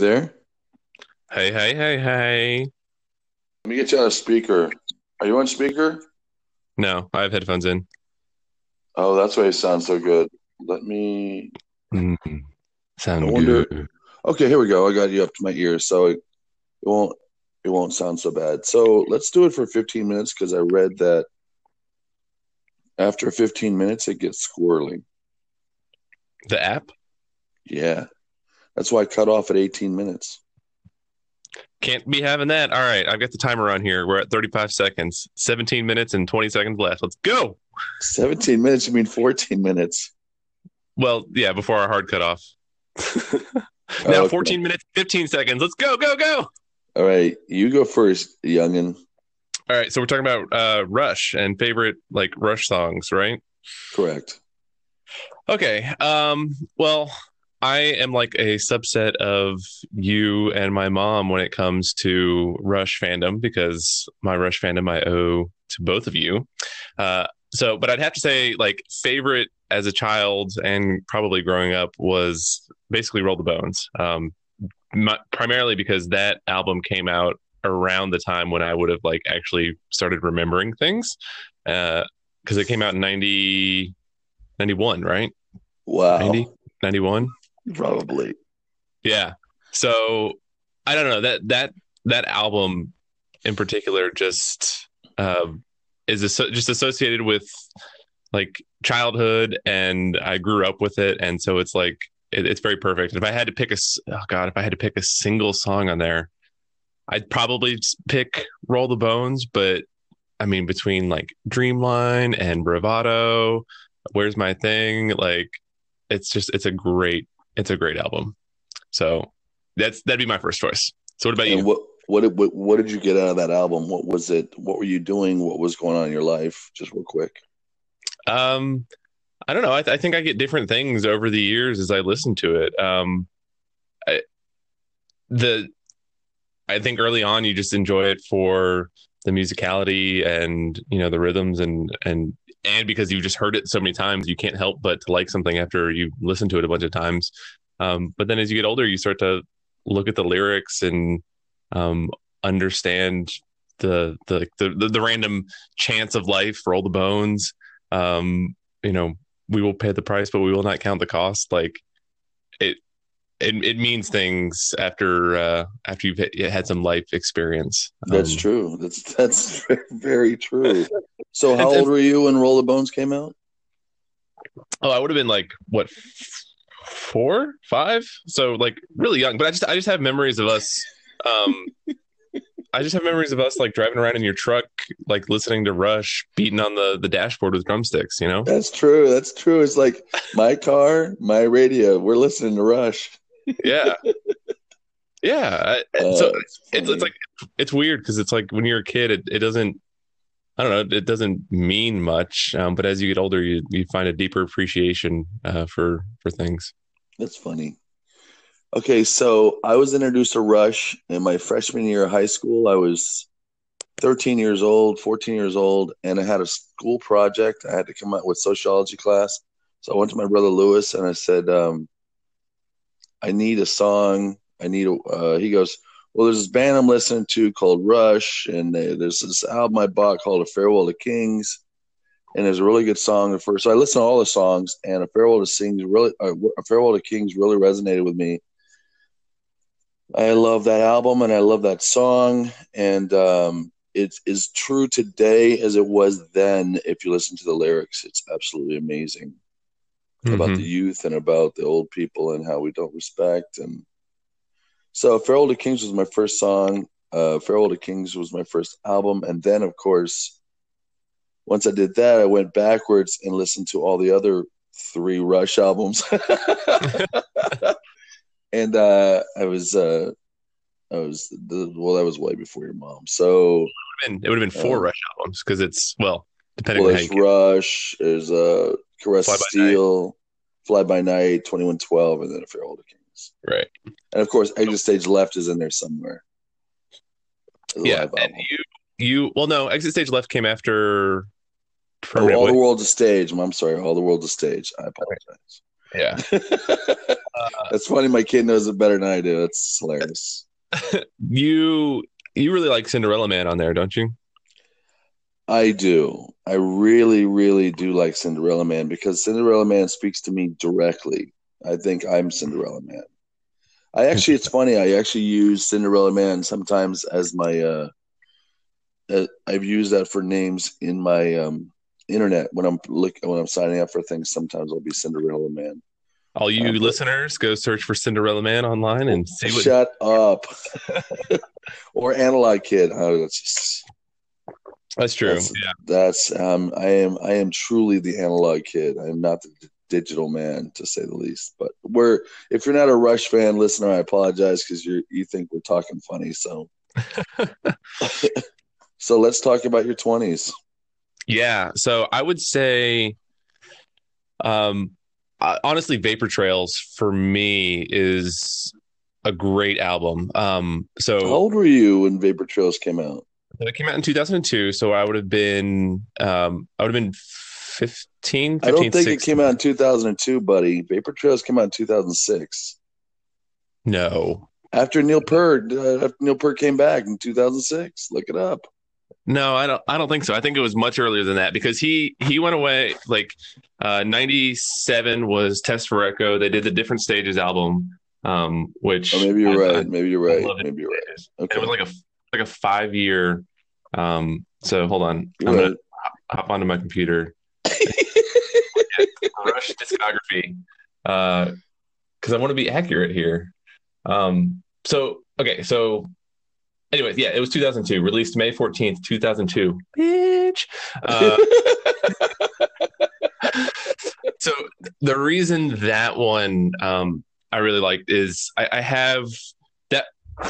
there? Hey, hey, hey, hey. Let me get you on a speaker. Are you on speaker? No, I have headphones in. Oh, that's why it sounds so good. Let me. Mm, sound wonder- good. Okay, here we go. I got you up to my ears, so it, it won't it won't sound so bad. So let's do it for 15 minutes because I read that after 15 minutes it gets squirrely. The app Yeah, that's why I cut off at 18 minutes. can't be having that. All right, I've got the timer on here. We're at 35 seconds, 17 minutes and 20 seconds left. Let's go. 17 minutes. You mean 14 minutes? Well, yeah, before our hard cut off. now Okay. 14 minutes, 15 seconds. Let's go, go, go. All right, you go first, youngin. All right, so we're talking about uh Rush and favorite like Rush songs, right? Correct. Okay. Um, well, I am like a subset of you and my mom when it comes to Rush fandom because my Rush fandom I owe to both of you. Uh, so, but I'd have to say, like, favorite as a child and probably growing up was basically Roll the Bones. Um, my, primarily because that album came out around the time when I would have like actually started remembering things. Uh, because it came out in 90, 91, right? Wow. 90, 91. Probably. Yeah. So I don't know that that that album in particular just uh, is asso- just associated with like childhood, and I grew up with it, and so it's like it, it's very perfect. If I had to pick a oh god, if I had to pick a single song on there, I'd probably pick "Roll the Bones," but I mean between like Dreamline and Bravado, "Where's My Thing," like it's just it's a great it's a great album. So that's that'd be my first choice. So what about And you? what what did what, what did you get out of that album? What was it? What were you doing? What was going on in your life? Just real quick. Um, I don't know. I, th- I think I get different things over the years as I listen to it. Um, I, the I think early on you just enjoy it for the musicality and you know the rhythms and and and because you've just heard it so many times, you can't help but to like something after you listen to it a bunch of times. Um, but then as you get older, you start to look at the lyrics and um, understand the, the the the the random chance of life, roll the bones. Um, you know, we will pay the price, but we will not count the cost. Like it, it, it means things after uh, after you've had- had some life experience. That's Um, true. That's that's very true. So how old were you when Roll the Bones came out? Oh, I would have been like what four, five, so like really young. But I just I just have memories of us. Um, I just have memories of us like driving around in your truck, like listening to Rush, beating on the the dashboard with drumsticks. You know? That's true. That's true. It's like my car, my radio. We're listening to Rush. Yeah, yeah. I, Uh, so it's it's, it's like it's weird because it's like when you're a kid, it, it doesn't. I don't know. It doesn't mean much, um, but as you get older, you you find a deeper appreciation uh, for for things. That's funny. Okay, so I was introduced to Rush in my freshman year of high school. I was 13 years old, 14 years old, and I had a school project. I had to come out with sociology class. So I went to my brother Lewis and I said, um, I need a song. I need a, uh, he goes, Well, there's this band I'm listening to called Rush, and they, there's this album I bought called A Farewell to Kings. And there's a really good song. The first, so I listened to all the songs, and A Farewell to Kings really, uh, A Farewell to Kings really resonated with me. I love that album and I love that song, and um, it is true today as it was then. If you listen to the lyrics, it's absolutely amazing about Mhm. the youth and about the old people and how we don't respect. And so, Farewell to Kings was my first song. Uh, Farewell to Kings was my first album, and then, of course, once I did that, I went backwards and listened to all the other three Rush albums. and uh, I was, uh, I was, the, well, that was way before your mom. So, been- it would have been four Uh, Rush albums because it's well, depending well, on how there's. Rush, there's uh, Caress Fly Steel, Fly by Night, 2112, and then A Farewell to Kings. Right? And of course, Exit Stage Left is in there somewhere. Yeah, and you you well, no, Exit Stage Left came after Oh, all the world's a stage. I'm sorry, all the world's a stage. I apologize. Yeah, That's funny. My kid knows it better than I do. It's hilarious. you you really like Cinderella Man on there, don't you? I do. I really, really do like Cinderella Man because Cinderella Man speaks to me directly. I think I'm Cinderella Man. I actually, it's funny. I actually use Cinderella Man sometimes as my. uh, uh I've used that for names in my um, internet when I'm look when I'm signing up for things. Sometimes I'll be Cinderella Man. All you um, listeners, go search for Cinderella Man online and see what. Shut up. or Analog Kid. Oh, that's just. That's true. That's, yeah. That's um. I am. I am truly the analog kid. I am not the digital man, to say the least. But we're. If you're not a Rush fan listener, I apologize because you you think we're talking funny. So. so let's talk about your twenties. Yeah. So I would say, um, honestly, Vapor Trails for me is a great album. Um, so how old were you when Vapor Trails came out? It came out in 2002, so I would have been, um, I would have been 15, 15 I don't think 16. it came out in 2002, buddy. Vapor Trails came out in 2006. No. After Neil Peart, uh, after Neil Peart came back in 2006. Look it up. No, I don't. I don't think so. I think it was much earlier than that because he he went away like uh, '97 was Test for Echo. They did the Different Stages album, um, which oh, maybe you're I, right. maybe you're right. Maybe you're right. Okay. it was like a like a five year. Um, so hold on, you're I'm right. gonna hop onto my computer. Rush discography, because uh, I want to be accurate here. Um, so okay, so anyways, yeah, it was 2002, released May 14th, 2002. Bitch. Uh, so the reason that one um, I really liked is I, I, have.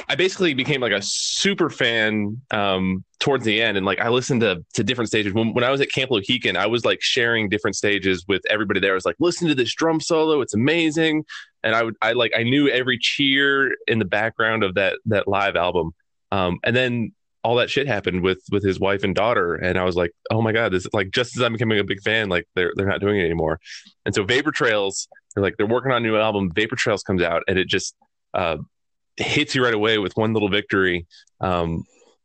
I basically became like a super fan um, towards the end, and like I listened to to different stages. When, when I was at Camp Lohikan, I was like sharing different stages with everybody there. I was like, "Listen to this drum solo; it's amazing." And I would, I like, I knew every cheer in the background of that that live album. Um, and then all that shit happened with with his wife and daughter, and I was like, oh my god, this is like just as I'm becoming a big fan, like they're they're not doing it anymore. And so Vapor Trails, they're like they're working on a new album. Vapor Trails comes out, and it just uh, hits you right away with one little victory. Um,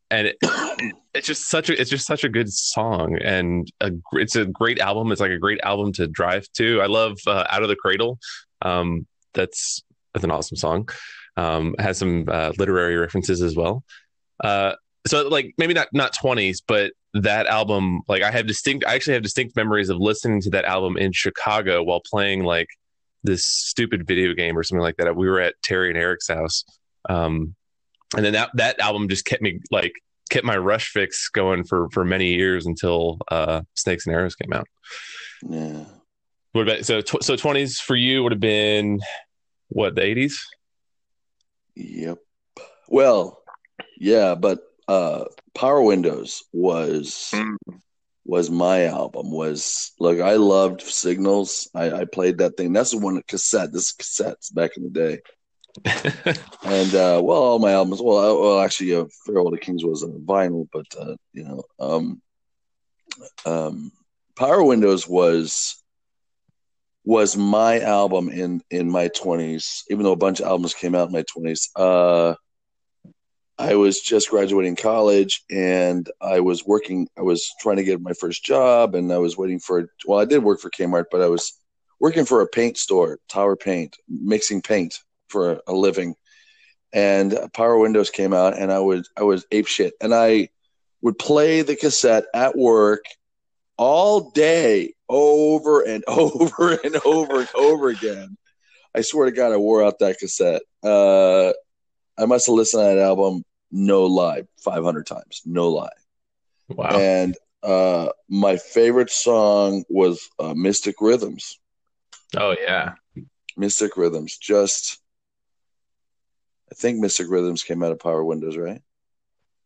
and it, it's just such a it's just such a good song and a, it's a great album it's like a great album to drive to i love uh, out of the cradle um, that's that's an awesome song um, has some uh, literary references as well. Uh, so like maybe not not 20s, but that album, like I have distinct, I actually have distinct memories of listening to that album in Chicago while playing like this stupid video game or something like that. We were at Terry and Eric's house. Um, and then that, that album just kept me like, kept my rush fix going for, for many years until, uh, Snakes and Arrows came out. Yeah. What about, so, tw- so 20s for you would have been what, the 80s? Yep. Well, yeah, but uh Power Windows was mm. was my album. Was like I loved Signals. I, I played that thing. That's the one cassette. This cassettes back in the day. and uh well all my albums well uh, well actually uh, Farewell to Kings was a vinyl but uh you know um um Power Windows was was my album in in my 20s even though a bunch of albums came out in my 20s uh i was just graduating college and i was working i was trying to get my first job and i was waiting for well i did work for kmart but i was working for a paint store tower paint mixing paint for a living and power windows came out and i was i was ape shit and i would play the cassette at work all day over and over and over and over again. I swear to God, I wore out that cassette. Uh, I must have listened to that album, no lie, 500 times, no lie. Wow. And uh, my favorite song was uh, Mystic Rhythms. Oh, yeah. Mystic Rhythms. Just, I think Mystic Rhythms came out of Power Windows, right?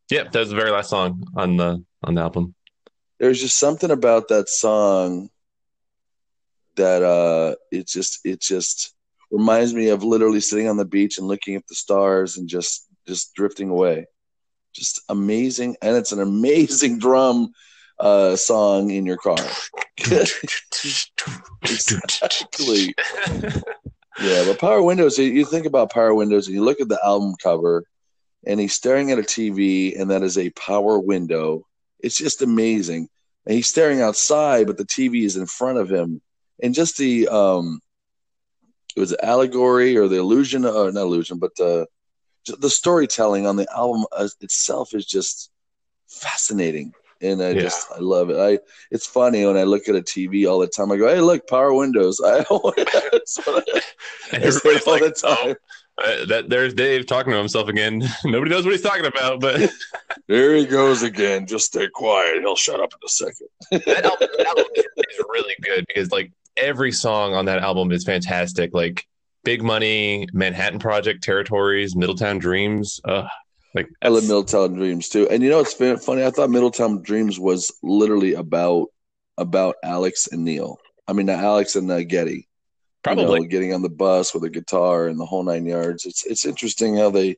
Yep, that was the very last song on the on the album. There's just something about that song that uh it just it just reminds me of literally sitting on the beach and looking at the stars and just just drifting away. Just amazing and it's an amazing drum uh song in your car. Exactly Yeah, but Power Windows, you think about Power Windows and you look at the album cover and he's staring at a TV and that is a power window. It's just amazing. And he's staring outside, but the TV is in front of him. And just the um it was allegory or the illusion or not illusion, but uh the storytelling on the album itself is just fascinating and I yeah. just I love it. I it's funny when I look at a TV all the time. I go, "Hey, look, power windows." I that's what I, I say all the time. Oh, uh, that there's Dave talking to himself again. Nobody knows what he's talking about, but there he goes again. Just stay quiet. He'll shut up in a second. that, album, that album is really good because like every song on that album is fantastic. Like Big Money, Manhattan Project, Territories, Middletown Dreams. Ugh, like I love Middletown Dreams too. And you know, it's funny. I thought Middletown Dreams was literally about about Alex and Neil. I mean, Alex and uh, Geddy. Probably you know, getting on the bus with a guitar and the whole nine yards. It's it's interesting how they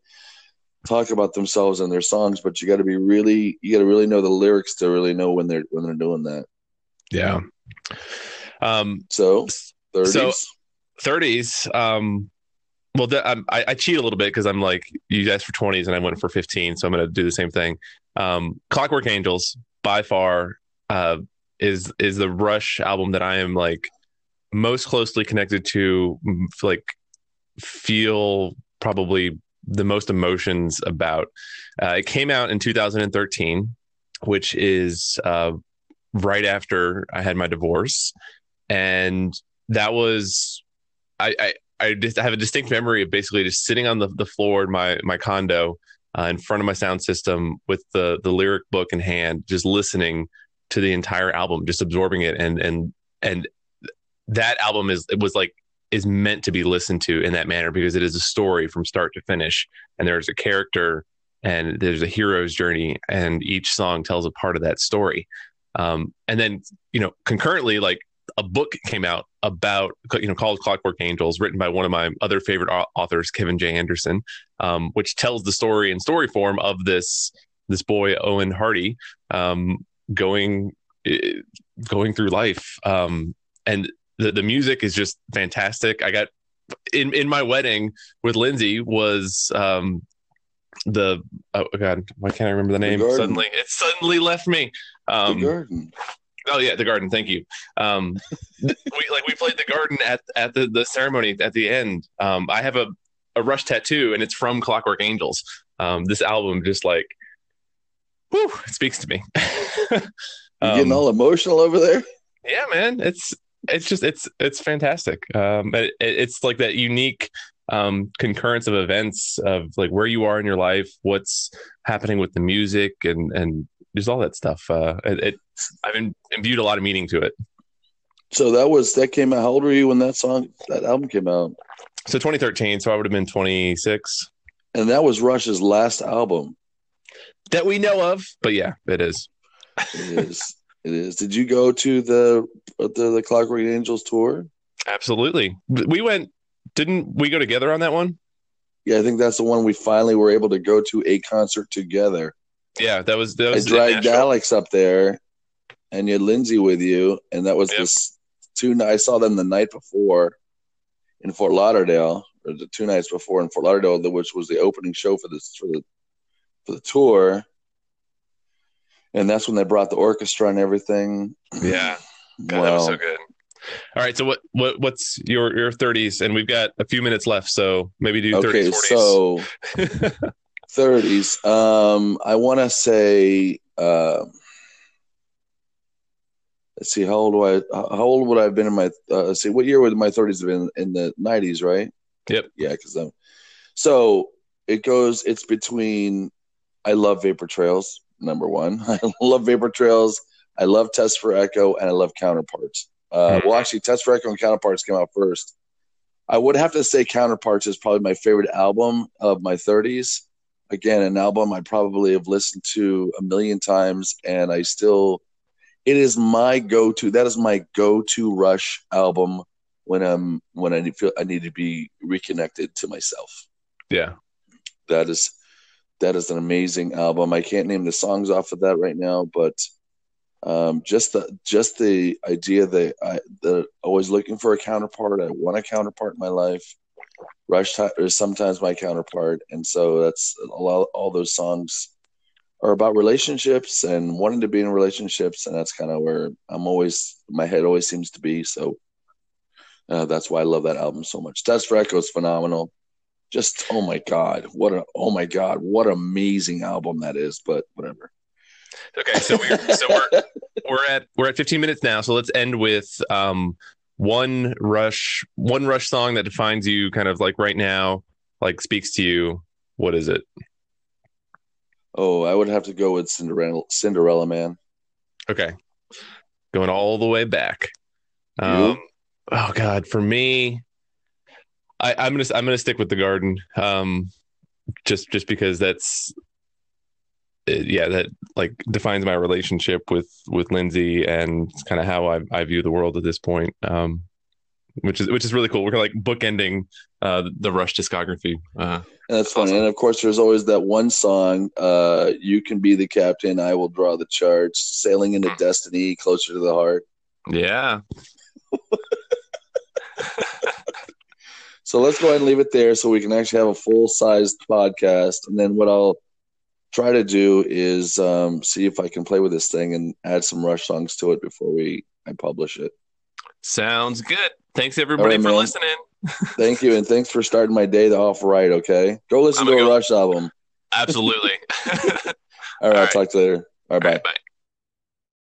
talk about themselves and their songs, but you got to be really you got to really know the lyrics to really know when they're when they're doing that. Yeah. Um. So thirties. So, 30s. Um, well, um, I, I, cheat a little bit because I'm like, you asked for 20s and I went for 15. So I'm going to do the same thing. Um, Clockwork Angels by far uh, is is the Rush album that I am like most closely connected to, like feel probably the most emotions about. Uh, it came out in 2013, which is uh, right after I had my divorce, and that was I I just have a distinct memory of basically just sitting on the, the floor in my my condo uh, in front of my sound system with the the lyric book in hand, just listening to the entire album, just absorbing it, and and and that album is it was like is meant to be listened to in that manner because it is a story from start to finish, and there's a character and there's a hero's journey, and each song tells a part of that story. Um, and then you know concurrently, like a book came out about you know called Clockwork Angels, written by one of my other favorite authors, Kevin J. Anderson, um, which tells the story in story form of this this boy Owen Hardy um, going going through life, um, and the the music is just fantastic. I got in in my wedding with Lindsay was um, the oh god why can't I remember the name? The suddenly it suddenly left me. Um, the garden Oh yeah, the garden. Thank you. Um, we like we played the garden at at the, the ceremony at the end. Um, I have a a Rush tattoo, and it's from Clockwork Angels. Um, this album just like, whew, it speaks to me. you getting all emotional over there? Yeah, man. It's it's just it's it's fantastic. Um, it, it's like that unique um, concurrence of events of like where you are in your life, what's happening with the music, and and just all that stuff. Uh, it, it I've imbued a lot of meaning to it. So that was that came out. How old were you when that song that album came out? So 2013. So I would have been 26. And that was Rush's last album that we know of. But yeah, it is. It is. it is. Did you go to the the, the Clockwork Angels tour? Absolutely. We went. Didn't we go together on that one? Yeah, I think that's the one we finally were able to go to a concert together. Yeah, that was. That was I dragged Alex up there, and you had Lindsay with you, and that was yep. this two. I saw them the night before in Fort Lauderdale, or the two nights before in Fort Lauderdale, which was the opening show for this for the for the tour. And that's when they brought the orchestra and everything. Yeah, God, that was so good. All right, so what what what's your your thirties? And we've got a few minutes left, so maybe do okay. 30s, so thirties. um, I want to say. Uh, let's see, how old do I? How old would I have been in my? Uh, let's see, what year would my thirties have been? In the nineties, right? Yep. Yeah, because I'm. So it goes. It's between. I love Vapor Trails. Number one, I love Vapor Trails. I love Test for Echo, and I love Counterparts. Uh, mm-hmm. Well, actually, Test for Echo and Counterparts came out first. I would have to say Counterparts is probably my favorite album of my 30s. Again, an album I probably have listened to a million times, and I still it is my go-to. That is my go-to Rush album when I'm when I feel I need to be reconnected to myself. Yeah, that is that is an amazing album. I can't name the songs off of that right now, but Um, just the just the idea that I that always looking for a counterpart. I want a counterpart in my life. Rush is sometimes my counterpart, and so that's a lot. All those songs are about relationships and wanting to be in relationships, and that's kind of where I'm always. My head always seems to be. So uh, that's why I love that album so much. Test for Echo is phenomenal. Just oh my god, what a oh my god, what amazing album that is. But whatever. Okay, so we're so we're we're at we're at 15 minutes now. So let's end with um one rush one rush song that defines you kind of like right now like speaks to you what is it? Oh i would have to go with cinderella cinderella man. Okay. Going all the way back. Um, oh god for me I, i'm gonna i'm gonna stick with the garden. Um just just because that's yeah, that like defines my relationship with with Lindsay and kind of how I, I view the world at this point. Um, which is which is really cool. We're like bookending uh, the Rush discography. Uh, that's funny, awesome. and of course, there's always that one song. Uh, you can be the captain, I will draw the charge. Sailing into mm. destiny, closer to the heart. Yeah. so let's go ahead and leave it there, so we can actually have a full sized podcast. And then what I'll try to do is um, see if I can play with this thing and add some Rush songs to it before we I publish it. Sounds good. Thanks everybody right, for man. listening. Thank you, and thanks for starting my day off right. Okay, go listen to a go. Rush album. Absolutely. All right, All right, I'll talk to you later. All right, All bye. Right, bye.